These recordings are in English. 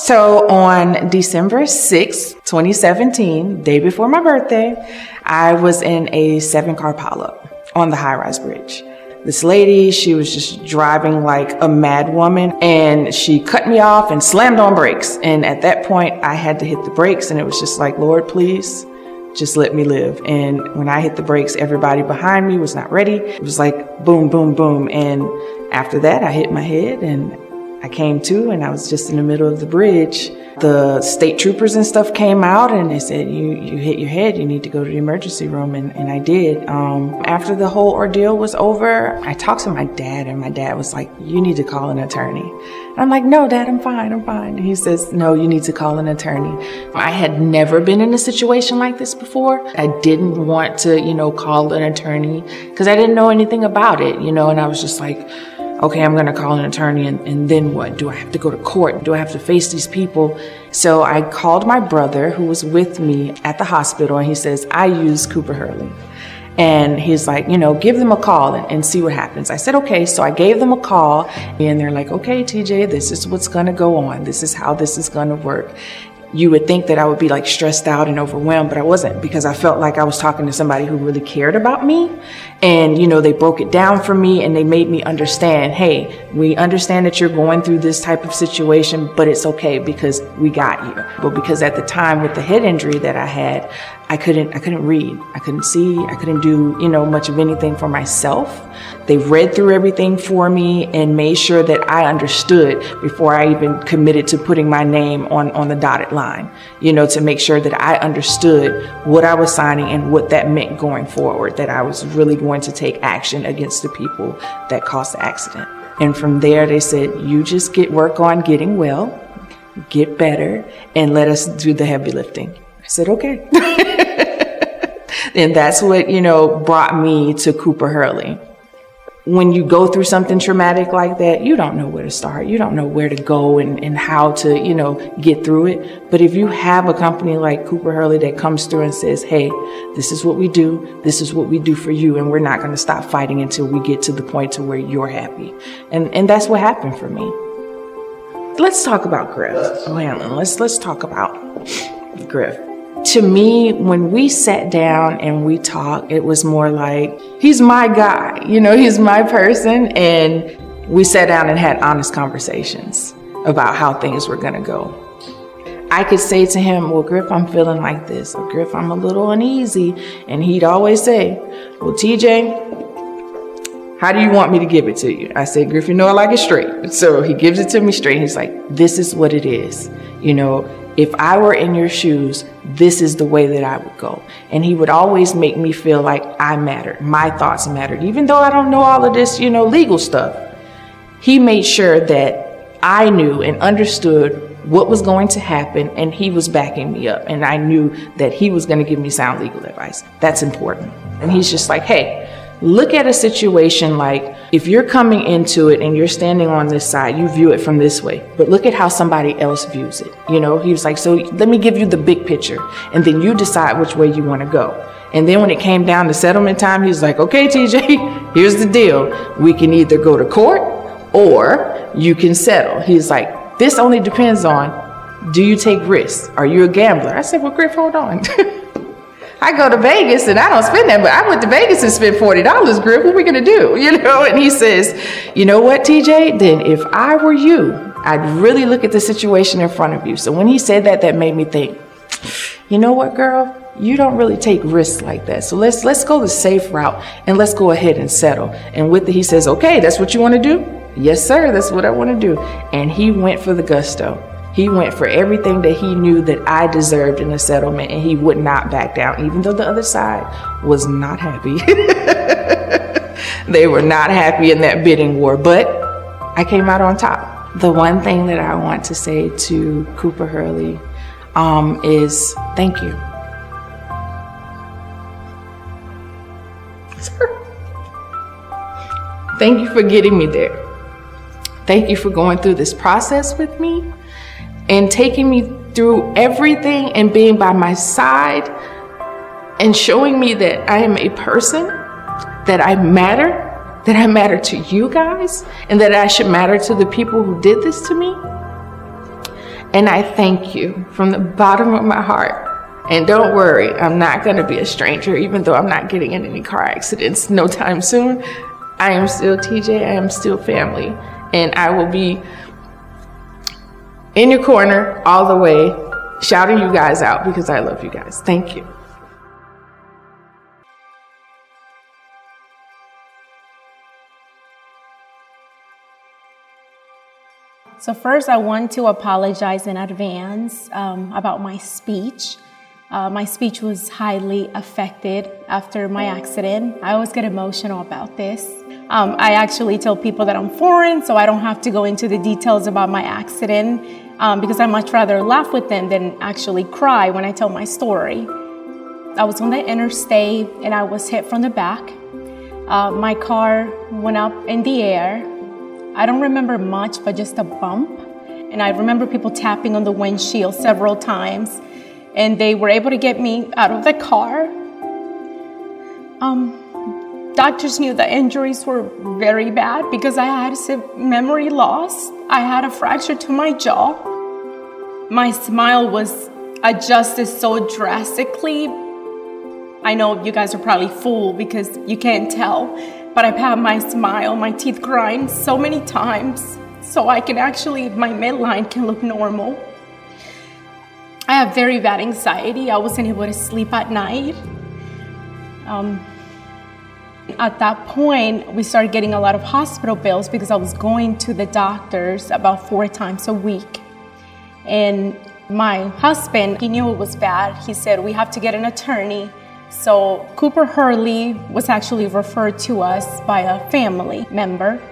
So on December 6th, 2017, day before my birthday, I was in a seven car pileup on the high rise bridge. This lady, she was just driving like a mad woman and she cut me off and slammed on brakes. And at that point, I had to hit the brakes and it was just like, Lord, please just let me live. And when I hit the brakes, everybody behind me was not ready. It was like boom, boom, boom. And after that, I hit my head and I came to and I was just in the middle of the bridge. The state troopers and stuff came out and they said, you, you hit your head, you need to go to the emergency room. And, and I did. Um, after the whole ordeal was over, I talked to my dad and my dad was like, you need to call an attorney. And I'm like, no, dad, I'm fine, I'm fine. And he says, no, you need to call an attorney. I had never been in a situation like this before. I didn't want to, you know, call an attorney because I didn't know anything about it, you know, and I was just like, okay, I'm going to call an attorney and, and, then what? Do I have to go to court? Do I have to face these people? So I called my brother who was with me at the hospital and he says, I use Cooper Hurley. And he's like, you know, give them a call and, and see what happens. I said, okay. So I gave them a call and they're like, okay, TJ, this is what's going to go on. This is how this is going to work you would think that I would be like stressed out and overwhelmed, but I wasn't because I felt like I was talking to somebody who really cared about me. And, you know, they broke it down for me and they made me understand, hey, we understand that you're going through this type of situation, but it's okay because we got you. But because at the time with the head injury that I had, I couldn't I couldn't read. I couldn't see. I couldn't do, you know, much of anything for myself. They read through everything for me and made sure that I understood before I even committed to putting my name on on the dotted line. You know, to make sure that I understood what I was signing and what that meant going forward, that I was really going to take action against the people that caused the accident. And from there they said, "You just get work on getting well, get better, and let us do the heavy lifting." I said, "Okay." and that's what, you know, brought me to Cooper Hurley. When you go through something traumatic like that, you don't know where to start. You don't know where to go and, and how to, you know, get through it. But if you have a company like Cooper Hurley that comes through and says, hey, this is what we do, this is what we do for you, and we're not going to stop fighting until we get to the point to where you're happy. And, and that's what happened for me. Let's talk about Griff. Oh, let's, let's talk about Griff to me, when we sat down and we talked, it was more like, he's my guy, you know, he's my person. And we sat down and had honest conversations about how things were going to go. I could say to him, Well, Griff, I'm feeling like this, or Griff, I'm a little uneasy. And he'd always say, Well, TJ, how do you want me to give it to you? I said, Griff, you know I like it straight. So he gives it to me straight. He's like, This is what it is. You know, if I were in your shoes, this is the way that I would go. And he would always make me feel like I mattered, my thoughts mattered, even though I don't know all of this, you know, legal stuff. He made sure that I knew and understood what was going to happen, and he was backing me up. And I knew that he was going to give me sound legal advice. That's important. And he's just like, hey, Look at a situation like if you're coming into it and you're standing on this side, you view it from this way, but look at how somebody else views it. You know, he was like, so let me give you the big picture and then you decide which way you want to go. And then when it came down to settlement time, he was like, okay, TJ, here's the deal. We can either go to court or you can settle. He's like, this only depends on do you take risks? Are you a gambler? I said, well, Griff, hold on. I go to Vegas and I don't spend that, but I went to Vegas and spent forty dollars. Griff, what are we gonna do? You know? And he says, you know what, TJ? Then if I were you, I'd really look at the situation in front of you. So when he said that, that made me think, you know what, girl? You don't really take risks like that. So let's let's go the safe route and let's go ahead and settle. And with it, he says, okay, that's what you want to do. Yes, sir. That's what I want to do. And he went for the gusto. He went for everything that he knew that I deserved in a settlement and he would not back down, even though the other side was not happy. they were not happy in that bidding war, but I came out on top. The one thing that I want to say to Cooper Hurley um, is thank you. Thank you for getting me there. Thank you for going through this process with me and taking me through everything and being by my side and showing me that I am a person, that I matter, that I matter to you guys, and that I should matter to the people who did this to me. And I thank you from the bottom of my heart. And don't worry, I'm not going to be a stranger, even though I'm not getting in any car accidents no time soon. I am still TJ, I am still family. And I will be in your corner all the way, shouting you guys out because I love you guys. Thank you. So, first, I want to apologize in advance um, about my speech. Uh, my speech was highly affected after my accident. I always get emotional about this. Um, I actually tell people that I'm foreign, so I don't have to go into the details about my accident um, because I much rather laugh with them than actually cry when I tell my story. I was on the interstate and I was hit from the back. Uh, my car went up in the air I don't remember much, but just a bump. And I remember people tapping on the windshield several times, and they were able to get me out of the car. Um, doctors knew the injuries were very bad because I had memory loss. I had a fracture to my jaw. My smile was adjusted so drastically. I know you guys are probably fooled because you can't tell but I've had my smile, my teeth grind so many times so I can actually, my midline can look normal. I have very bad anxiety. I wasn't able to sleep at night. Um, at that point, we started getting a lot of hospital bills because I was going to the doctors about four times a week. And my husband, he knew it was bad. He said, We have to get an attorney so Cooper Hurley was actually referred to us by a family member.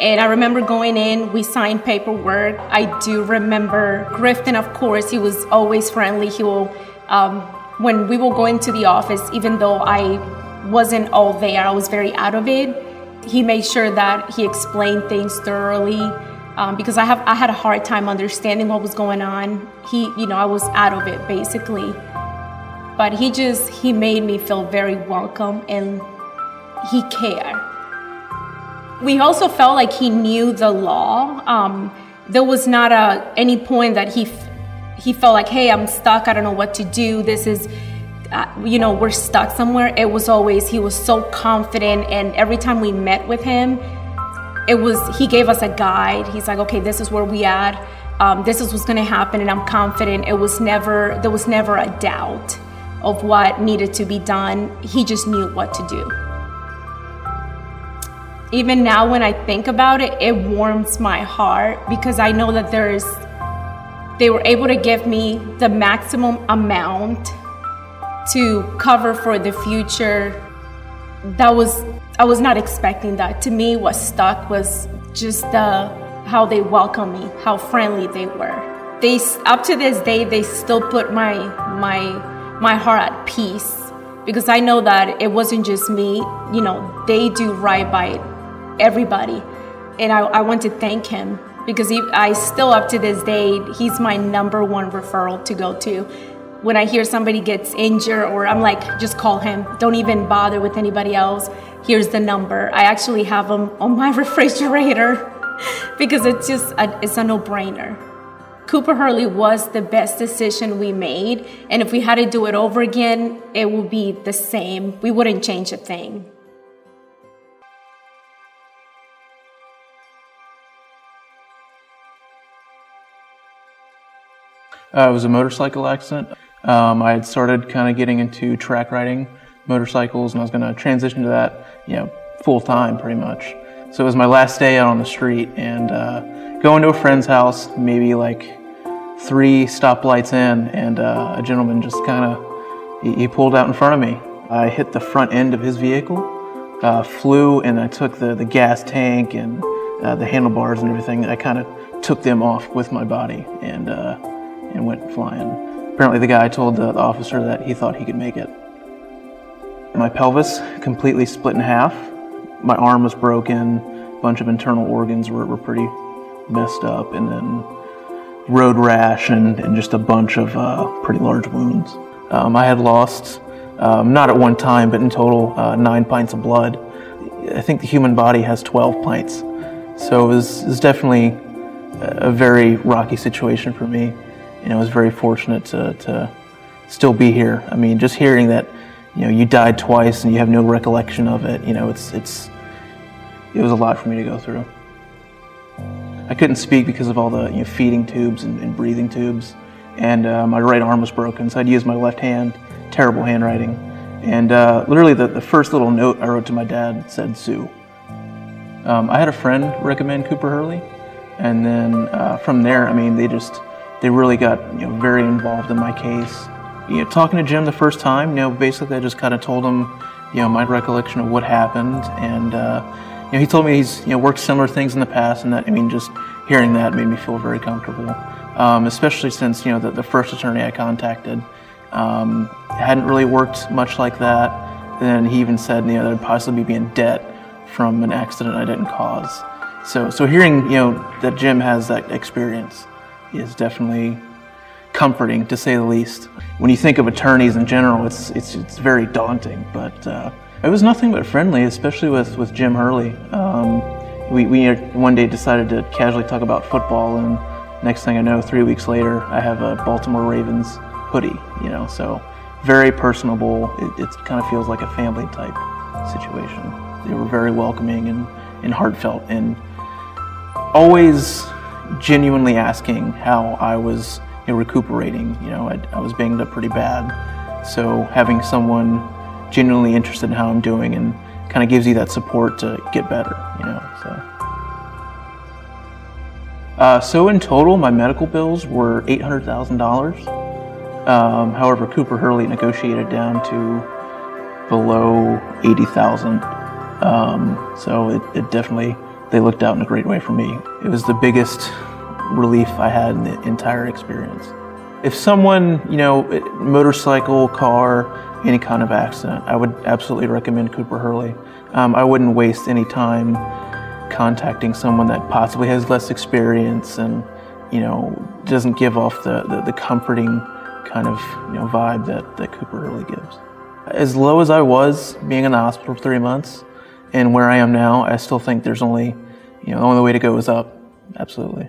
And I remember going in, we signed paperwork. I do remember Grifton, of course, he was always friendly. He will, um, when we will go into the office, even though I wasn't all there, I was very out of it. He made sure that he explained things thoroughly um, because I have I had a hard time understanding what was going on. He, you know, I was out of it basically. But he just he made me feel very welcome and he cared. We also felt like he knew the law. Um, there was not a any point that he he felt like hey i'm stuck. I don't know what to do. This is you know we're stuck somewhere it was always he was so confident and every time we met with him it was he gave us a guide he's like okay this is where we at um, this is what's going to happen and i'm confident it was never there was never a doubt of what needed to be done. He just knew what to do. Even now, when I think about it, it warms my heart because I know that there's, they were able to give me the maximum amount to cover for the future. That was, I was not expecting that. To me, what stuck was just the, how they welcomed me, how friendly they were. They, up to this day, they still put my, my my heart at peace because I know that it wasn't just me. You know, they do right by everybody. And I, I want to thank him because he, I still, up to this day, he's my number one referral to go to. When I hear somebody gets injured, or I'm like, just call him. Don't even bother with anybody else. Here's the number. I actually have him on my refrigerator because it's just a, it's a no-brainer. Cooper Hurley was the best decision we made. And if we had to do it over again, it would be the same. We wouldn't change a thing. Uh, it was a motorcycle accident. Um, I had started kind of getting into track riding motorcycles, and I was going to transition to that, you know, full time pretty much. So it was my last day out on the street, and uh, going to a friend's house, maybe like three stoplights in, and uh, a gentleman just kind of he, he, pulled out in front of me. I hit the front end of his vehicle, uh, flew, and I took the, the gas tank and uh, the handlebars and everything. I kind of took them off with my body and uh, and went flying. Apparently, the guy told the, officer that he thought he could make it. My pelvis completely split in half. My arm was broken. A bunch of internal organs were, were pretty messed up, and then road rash and, and just a bunch of uh, pretty large wounds. Um, I had lost, um, not at one time, but in total, uh, nine pints of blood. I think the human body has 12 pints. So it was, it was definitely a very rocky situation for me. You know, I was very fortunate to, to still be here. I mean, just hearing that, you know, you died twice and you have no recollection of it, you know, it's, it's, it was a lot for me to go through. I couldn't speak because of all the you know, feeding tubes and, and, breathing tubes, and uh, my right arm was broken, so I'd use my left hand. Terrible handwriting, and uh, literally the, the first little note I wrote to my dad said Sue. Um, I had a friend recommend Cooper Hurley, and then uh, from there, I mean, they just they really got you know very involved in my case. You know, talking to Jim the first time, you know, basically I just kind of told him, you know, my recollection of what happened, and uh, you know, he told me he's you know worked similar things in the past, and that I mean, just hearing that made me feel very comfortable, um, especially since you know the, the first attorney I contacted um, hadn't really worked much like that. And he even said you know that I'd possibly be in debt from an accident I didn't cause. So so hearing you know that Jim has that experience is definitely comforting to say the least. When you think of attorneys in general, it's it's it's very daunting, but. Uh, it was nothing but friendly, especially with, with Jim Hurley. Um, we, we one day decided to casually talk about football, and next thing I know, three weeks later, I have a Baltimore Ravens hoodie, you know, so very personable. It, it kind of feels like a family type situation. They were very welcoming and, and heartfelt, and always genuinely asking how I was you know, recuperating. You know, I, I was banged up pretty bad, so having someone genuinely interested in how I'm doing and kind of gives you that support to get better, you know. So, uh, so in total, my medical bills were eight hundred thousand dollars. Um, however, Cooper Hurley negotiated down to below eighty thousand. Um, so it, it definitely they looked out in a great way for me. It was the biggest relief I had in the entire experience. If someone, you know, motorcycle, car, any kind of accident, I would absolutely recommend Cooper Hurley. Um, I wouldn't waste any time contacting someone that possibly has less experience and you know doesn't give off the, the, the comforting kind of you know vibe that, that Cooper Hurley gives. As low as I was being in the hospital for three months and where I am now, I still think there's only you know the only way to go is up. Absolutely.